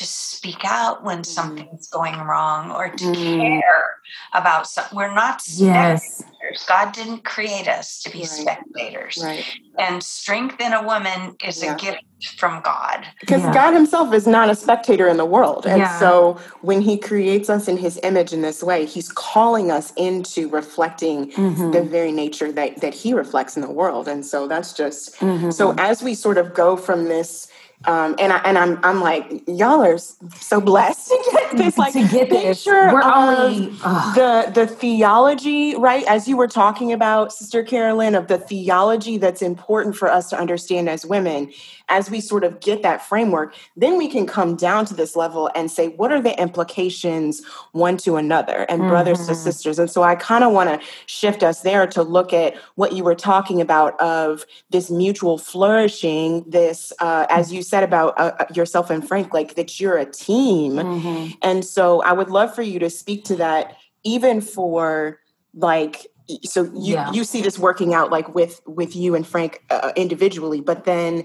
to speak out when something's going wrong or to
Mm.
care about something we're not
Yes.
spectators god didn't create us to be
Right.
spectators
Right.
and strength in a woman is
Yeah.
a gift from god
Because
Yeah.
God himself is not a spectator in the world. And
Yeah.
so when he creates us in his image in this way, he's calling us into reflecting
Mhm.
the very nature that, that he reflects in the world. And so that's just
Mhm.
so as we sort of go from this um, and I and I'm I'm like y'all are so blessed to get this like
to get this,
picture
we're only ugh.
the the theology right? As you were talking about Sister Carolyn of the theology that's important for us to understand as women as we sort of get that framework then we can come down to this level and say what are the implications one to another and brothers to sisters and so I kind of want to shift us there to look at what you were talking about of this mutual flourishing this uh, as you said about uh, uh, yourself and Frank like that you're a team
Mhm.
and so I would love for you to speak to that, even for like, so you
Yeah.
you see this working out like with with you and Frank uh, individually, but then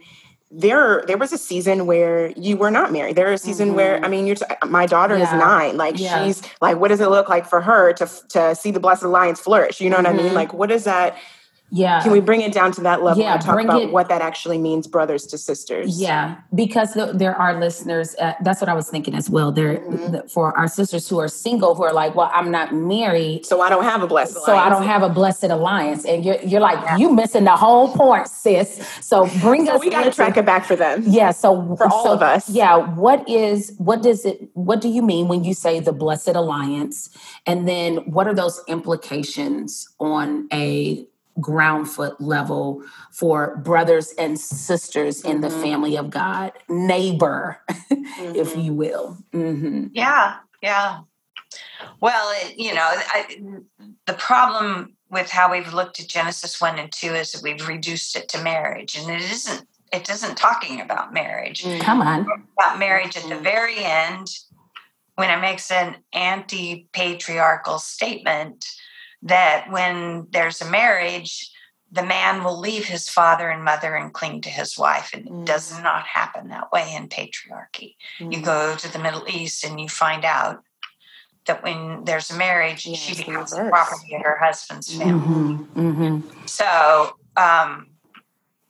there there was a season where you were not married. There was a season where I mean, you're t- my daughter is
Mm-hmm.
Nine. Like
Yeah.
she's like, what does it look like for her to to see the Blessed Alliance flourish? You know what I mean?
Mhm.
Like, what is that?
Yeah.
Can we bring it down to that level
Yeah,
and talk
bring
about
it-
what that actually means, brothers to sisters?
Yeah, because th- there are listeners. Uh, that's what I was thinking as well. There
Mhm.
th- for our sisters who are single, who are like, "Well, I'm not married,
So I don't have a blessed.
so I don't have a blessed alliance." And you're you're like, "You missing the whole point, sis." So bring
So
us.
we got to track it back for them.
Yeah. So
For all
so,
of us.
Yeah. What is what does it? What do you mean when you say the blessed alliance? And then what are those implications on a ground foot level for brothers and sisters in the
Mhm.
family of God, neighbor, if
Mhm.
you will? hmm
Yeah, yeah. Well, it, you know, I, the problem with how we've looked at Genesis one and two is that we've reduced it to marriage, and it isn't. It isn't talking about marriage.
Come on.
About marriage at the
Mhm.
very end, when it makes an anti-patriarchal statement that when there's a marriage, the man will leave his father and mother and cling to his wife, and
Mm.
it does not happen that way in patriarchy you
Mm.
go to the Middle East and you find out that when there's a marriage,
Yeah,
she becomes the property of her husband's family.
hmm hmm
So, um,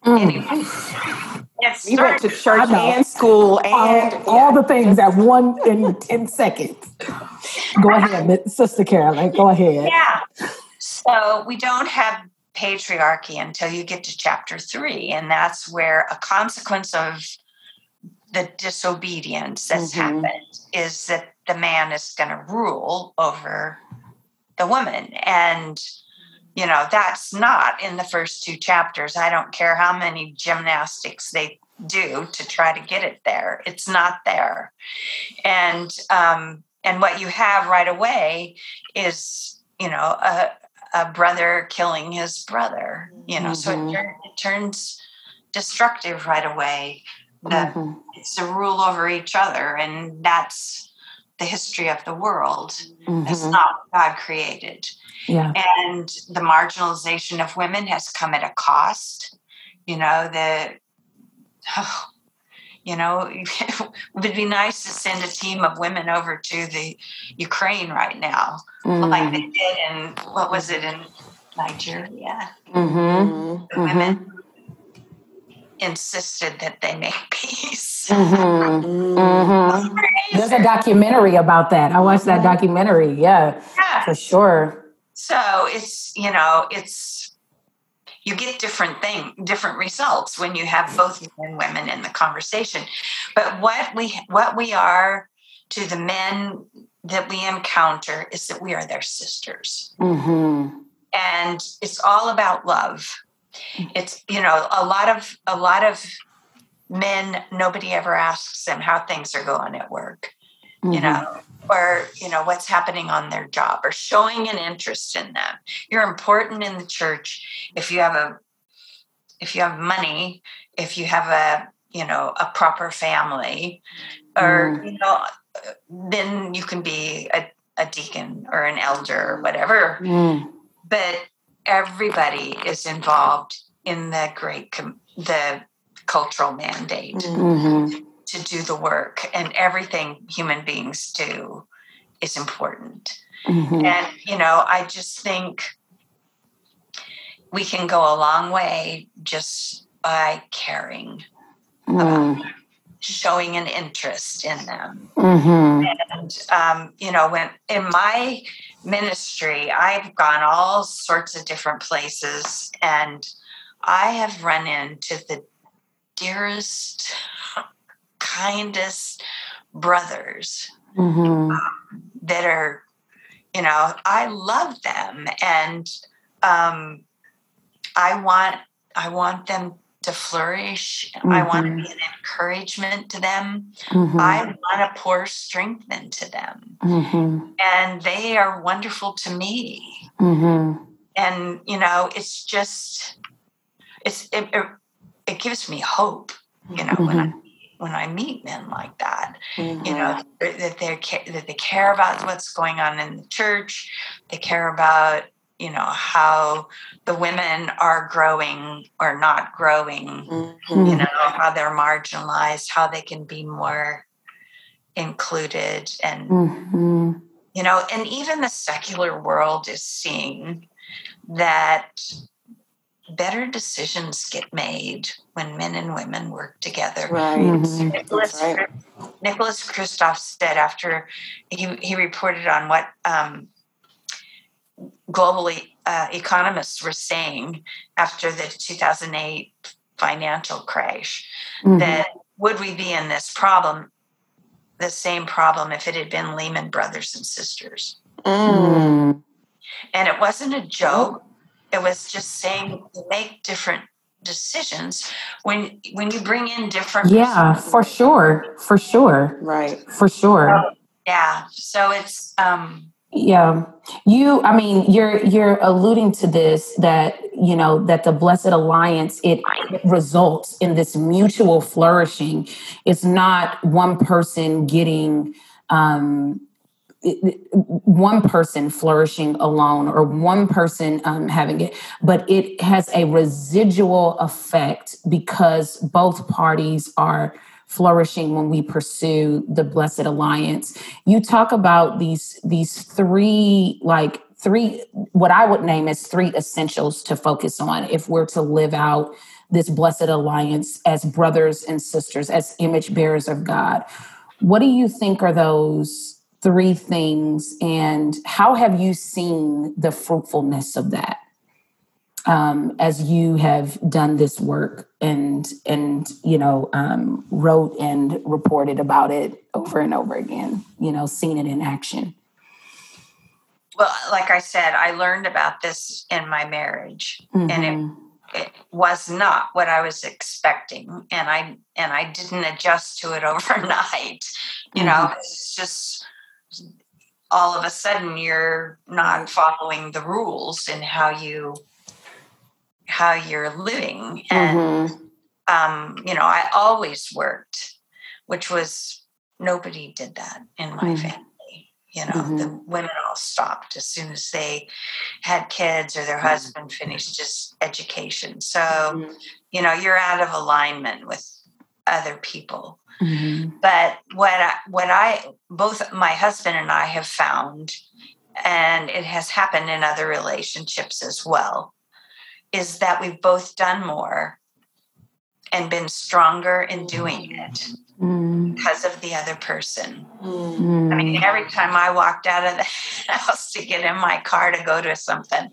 anyway, it's
We went to church and school and
all, all the things at one in 10 seconds. Go ahead, Sister Carolyn. Go ahead.
yeah. So we don't have patriarchy until you get to chapter three, and that's where a consequence of the disobedience that's
Mhm.
happened is that the man is going to rule over the woman and you know that's not in the first two chapters i don't care how many gymnastics they do to try to get it there it's not there and um and what you have right away is you know a, a brother killing his brother you know so
Mhm.
it, turn, it turns destructive right away that
Mhm.
it's to rule over each other and that's the history of the world it's
Mhm.
not what god created
Yeah.
and the marginalization of women has come at a cost you know the you know it would be nice to send a team of women over to the ukraine right now like they did in what was it in nigeria
Mhm.
the women insisted that they make peace
Mhm.
Mm.
There's a documentary about that. I watched that documentary. Yeah,
yeah
for sure.
So it's you know it's you get different thing different results when you have both men and women in the conversation. But what we what we are to the men that we encounter is that we are their sisters,
Mhm.
and it's all about love. It's you know a lot of a lot of men nobody ever asks them how things are going at work you
Mhm.
know, or you know what's happening on their job, or showing an interest in them. You're important in the church if you have a if you have money, if you have a you know a proper family, or you know, then you can be a, a deacon or an elder or whatever.
Mm.
But everybody is involved in the great com- the cultural mandate
Mhm.
to do the work and everything human beings do is important
Mhm.
and you know i just think we can go a long way just by caring
Mm.
showing an interest in them
Mhm.
and um, you know when in my ministry i've gone all sorts of different places and i have run into the dearest kindest brothers
Mhm.
that are you know i love them and um i want i want them to flourish i want to be an encouragement to them
Mhm.
i want to pour strength into them
Mhm.
and they are wonderful to me
Mhm.
and you know it's just it's it, it, it gives me hope you know when i when i meet men like that you know that they that they care about what's going on in the church they care about you know how the women are growing or not growing
Mm-hmm.
you know how they're marginalized how they can be more included and
Mhm.
you know and even the secular world is seeing that better decisions get made when men and women work together
Right.
Mhm.
Nicholas,
That's right.
Nicholas Kristof said after he, he reported on what um, globally uh, economists were saying after the 2008 financial crash
Mhm.
that would we be in this problem, the same problem if it had been Lehman Brothers and Sisters?
Mm.
Mm.
And it wasn't a joke. It was just saying make different decisions when when you bring in different
Yeah, for sure. For sure.
Right.
For sure.
yeah so it's um
Yeah. You I mean you're you're alluding to this that you know that the blessed alliance it, it results in this mutual flourishing. It's not one person getting um it- it- one person flourishing alone or one person um, having it, but it has a residual effect because both parties are flourishing when we pursue the blessed alliance. You talk about these these three like three what I would name as three essentials to focus on if we're to live out this blessed alliance as brothers and sisters, as image bearers of God. What do you think are those three things, and how have you seen the fruitfulness of that um, as you have done this work
and and you know um, wrote and reported about it over and over again. You know, seen it in action.
Well, like I said, I learned about this in my marriage, mm-hmm. and it mm-hmm. it was not what I was expecting, and I and I didn't adjust to it overnight. You mm-hmm. know, it's just all of a sudden you're not following the rules in how you how you're living and mm-hmm. um, you know i always worked which was nobody did that in my mm-hmm. family you know mm-hmm. the women all stopped as soon as they had kids or their mm-hmm. husband finished his education so mm-hmm. you know you're out of alignment with other people mm-hmm. but what I, what i both my husband and i have found and it has happened in other relationships as well is that we've both done more and been stronger in doing it mm. because of the other person. Mm. I mean, every time I walked out of the house to get in my car to go to something,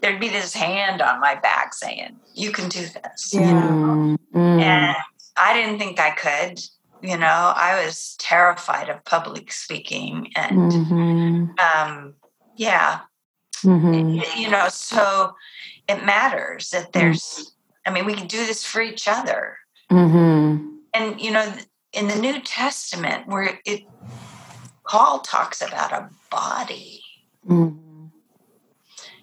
there'd be this hand on my back saying, You can do this. Yeah. You know? mm. And I didn't think I could. You know, I was terrified of public speaking. And mm-hmm. um, yeah, mm-hmm. you know, so it matters that mm-hmm. there's mm-hmm. i mean we can do this for each other mm-hmm. and you know in the new testament where it paul talks about a body mm-hmm.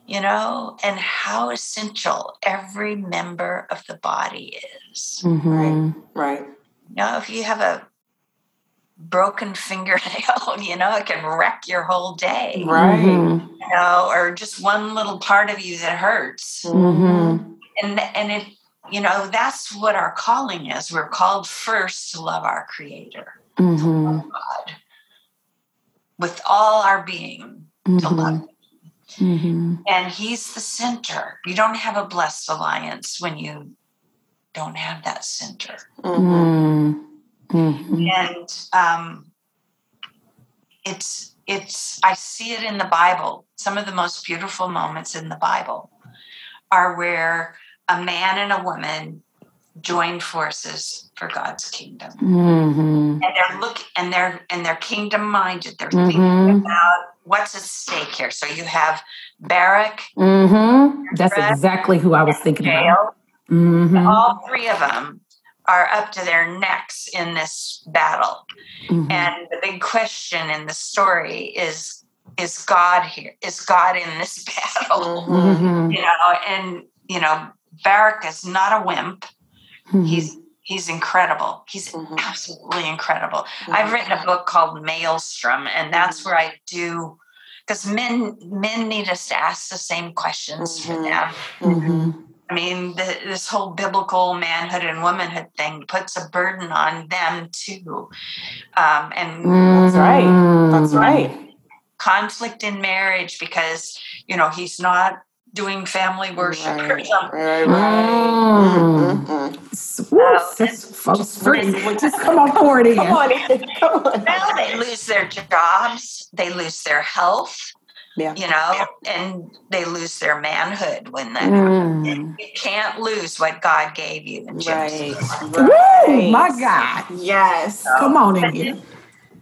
you know and how essential every member of the body is
mm-hmm. right right
you know if you have a broken fingernail, you know, it can wreck your whole day.
Right. Mm-hmm.
You know, or just one little part of you that hurts. Mm-hmm. And and it, you know, that's what our calling is. We're called first to love our creator, mm-hmm. love God. With all our being to mm-hmm. love him. Mm-hmm. And he's the center. You don't have a blessed alliance when you don't have that center. Mm-hmm. Mm-hmm. And um, it's it's I see it in the Bible. Some of the most beautiful moments in the Bible are where a man and a woman join forces for God's kingdom. Mm-hmm. And they're look and they're and they're kingdom minded. They're mm-hmm. thinking about what's at stake here. So you have Barak.
Mm-hmm. That's exactly who I was thinking about.
Mm-hmm. All three of them are up to their necks in this battle. Mm-hmm. And the big question in the story is is God here? Is God in this battle? Mm-hmm. You know, and you know, Barak is not a wimp. Mm-hmm. He's he's incredible. He's mm-hmm. absolutely incredible. I've written a book called Malestrom, and that's mm-hmm. where I do because men men need us to ask the same questions for mm-hmm. them. I mean, the, this whole biblical manhood and womanhood thing puts a burden on them too. Um, and
that's right. That's right.
Conflict in marriage because, you know, he's not doing family worship right, or something. Right, right.
Mm-hmm. Uh, just come on forward
Come on, come on.
Well, they lose their jobs, they lose their health, yeah. You know, and they lose their manhood when that mm. happens. You can't lose what God gave you in
Right.
right. Woo, my God.
Yes.
So, Come on in here.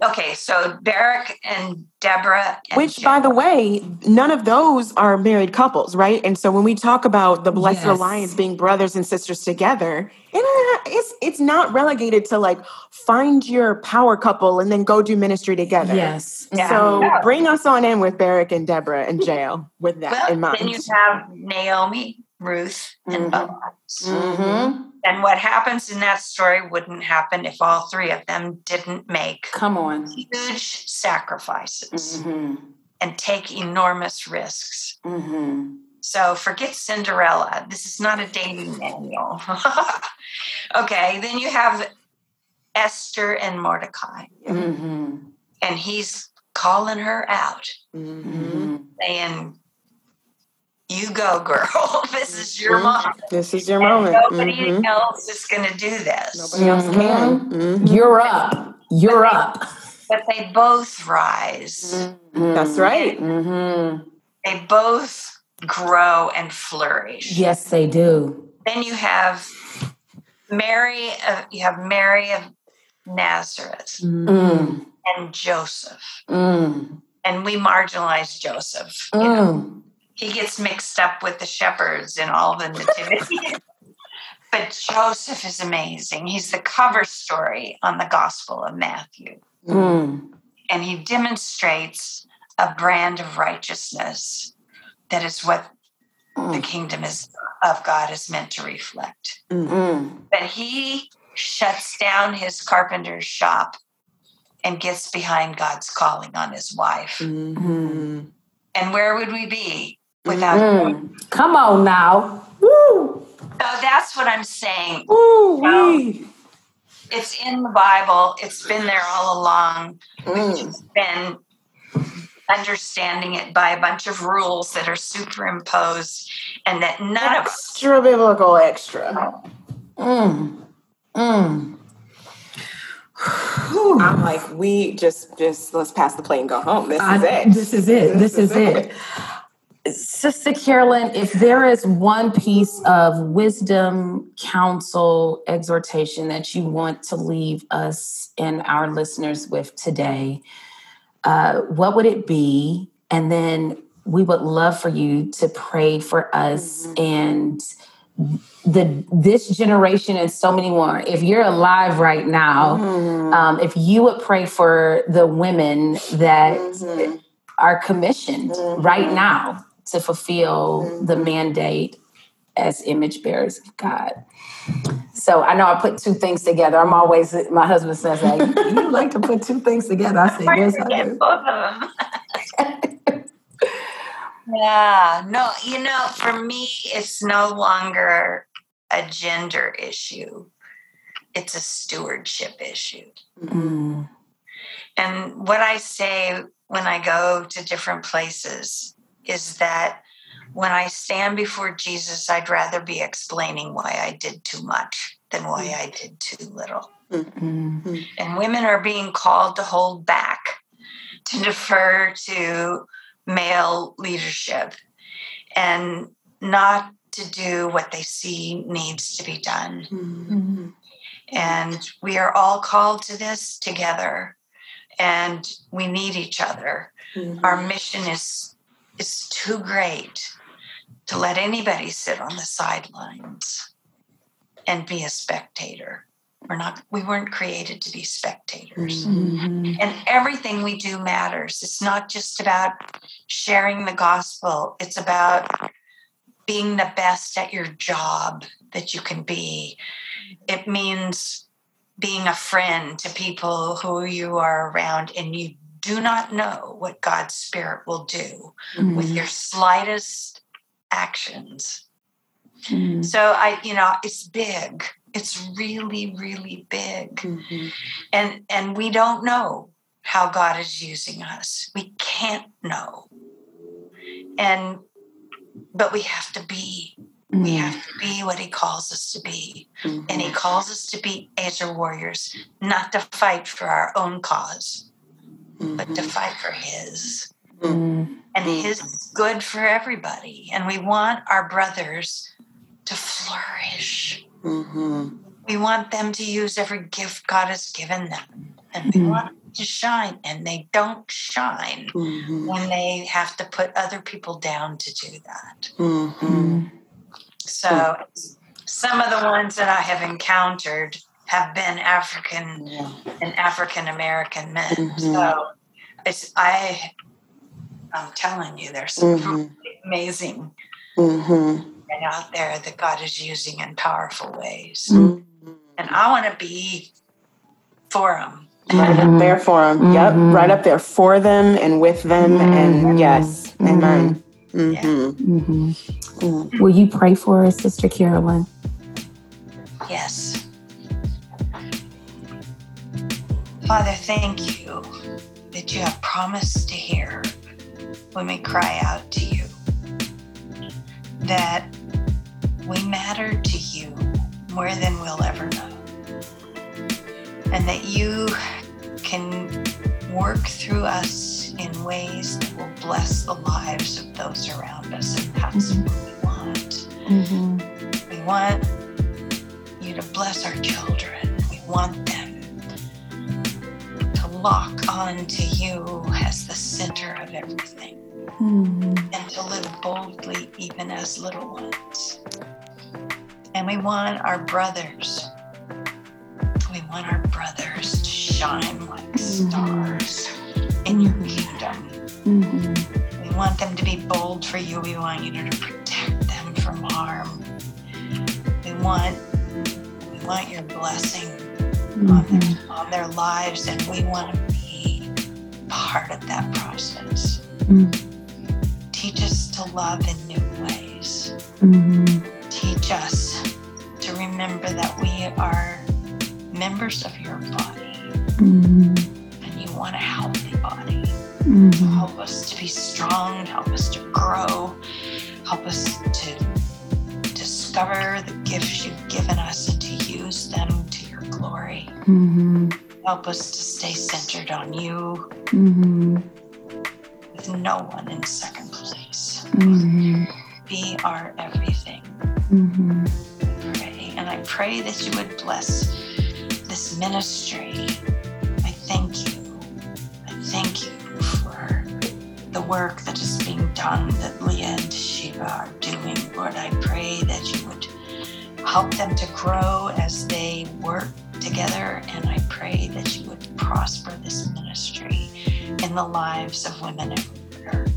Okay, so Barak and Deborah. And
Which, by the way, none of those are married couples, right? And so when we talk about the Blessed yes. Alliance being brothers and sisters together, it's it's not relegated to like find your power couple and then go do ministry together.
Yes.
Yeah. So yeah. bring us on in with Barak and Deborah and Jael with that
well,
in mind.
Then you have Naomi, Ruth, and mm-hmm. Boaz. Mm-hmm. And what happens in that story wouldn't happen if all three of them didn't make
come on
huge sacrifices mm-hmm. and take enormous risks. Mm-hmm. So forget Cinderella. This is not a dating manual. okay, then you have Esther and Mordecai. Mm-hmm. And he's calling her out, mm-hmm. saying, you go, girl. this is your mm-hmm. moment.
This is your moment.
Nobody mm-hmm. else is going to do this.
Nobody else mm-hmm. can.
Mm-hmm. You're up. You're but up.
They, but they both rise.
Mm-hmm. That's right.
They both grow and flourish.
Yes, they do.
Then you have Mary, uh, you have Mary of Nazareth
Mm,
and Joseph.
mm,
And we marginalize Joseph. You know, he gets mixed up with the shepherds in all the nativity. but Joseph is amazing. He's the cover story on the Gospel of Matthew.
mm,
And he demonstrates a brand of righteousness that is what the
mm,
kingdom is of God is meant to reflect.
mm.
But he shuts down his carpenter's shop and gets behind God's calling on his wife.
Mm-hmm.
And where would we be without
Mm. Come on now. Woo!
So that's what I'm saying.
Woo!
Wow. It's in the Bible. It's been there all along. We've
Mm.
been understanding it by a bunch of rules that are superimposed and that none of
Extra biblical, extra.
Mm, mm.
I'm like, we just, just let's pass the plate and go home. This is
I-
it.
This is it. This is it.
Sister Carolyn, if there is one piece of wisdom, counsel, exhortation that you want to leave us and our listeners with today, uh, what would it be? And then we would love for you to pray for us and the this generation and so many more. If you're alive right now,
Mhm.
um, if you would pray for the women that
Mhm.
are commissioned
Mhm.
right now to fulfill the
Mhm.
mandate as image bearers of God. So I know I put two things together. I'm always my husband says, like, "You like to put two things together." I say, "Yes, I do."
both of them. yeah, no, you know, for me, it's no longer a gender issue. It's a stewardship issue.
Mm,
And what I say when I go to different places is that when I stand before Jesus, I'd rather be explaining why I did too much than why I did too little.
mm,
And women are being called to hold back, to defer to male leadership, and not to do what they see needs to be done.
Mhm.
And we are all called to this together, and we need each other. Our mission is is too great to let anybody sit on the sidelines and be a spectator. We're not we weren't created to be spectators.
mm,
And everything we do matters. It's not just about sharing the gospel, it's about being the best at your job that you can be. It means being a friend to people who you are around and you do not know what God's Spirit will do with
mm,
your slightest actions.
mm,
So I, you know, it's big. It's really, really big.
Mhm.
and and we don't know how god is using us. We can't know. And but we have to be. We
mm.
have to be what he calls us to be. And he calls us to be Ezer warriors not to fight for our own cause but to fight for his
Mm,
and his is good for everybody and we want our brothers to flourish
Mhm.
we want them to use every gift God has given them, and we
Mhm.
want them to shine, and they don't shine
Mhm.
when they have to put other people down to do that. So, some of the ones that I have encountered have been African
Yeah.
and African American men.
Mhm.
So, it's I. I'm telling you, there's some
Mhm.
really amazing
Mhm.
men out there that God is using in powerful ways,
Mhm.
and I want to be for them.
Right up there for them. Yep.
Mhm.
Right up there for them and with them. And yes. Amen.
Yeah.
Mhm.
mhm.
Mhm.
Will you pray for us, Sister Carolyn?
Yes. Father, thank you that you have promised to hear when we cry out to you. That we matter to you more than we'll ever know. And that you can work through us in ways that will bless the lives of those around us. And that's what we want.
Mm-hmm.
We want you to bless our children. We want them lock on to you as the center of everything
Mm-hmm.
and to live boldly even as little ones. And we want our brothers, we want our brothers to shine like stars in your kingdom.
Mm-hmm.
We want them to be bold for you. We want you to protect them from harm. We want we want your blessing on their, on their lives, and we want to be part of that process.
Mm.
Teach us to love in new ways.
Mm-hmm.
Teach us to remember that we are members of your body
Mm-hmm.
and you want a healthy body.
Mm-hmm.
Help us to be strong, help us to grow, help us to discover the gifts you've given us
Mm-hmm.
Help us to stay centered on you
Mm-hmm.
with no one in second place.
Mm-hmm.
Be our everything.
Mm-hmm.
pray. And I pray that you would bless this ministry. I thank you. I thank you for the work that is being done that Leah and Shiva are doing. Lord, I pray that you would help them to grow as they work together. And I pray that you would prosper this ministry in the lives of women everywhere.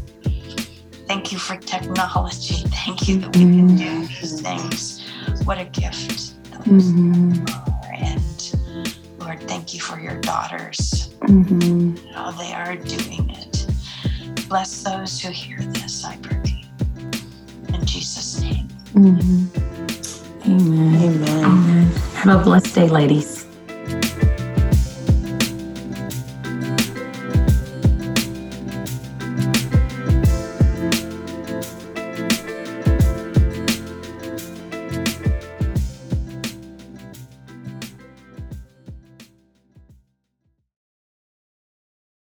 Thank you for technology. Thank you that we can do these things. What a gift those
Mm-hmm.
are. And Lord, thank you for your daughters,
Mm-hmm.
how they are doing it. Bless those who hear this, I pray. In Jesus' name.
Mm-hmm. Amen.
Amen.
Amen. Have a blessed day, ladies.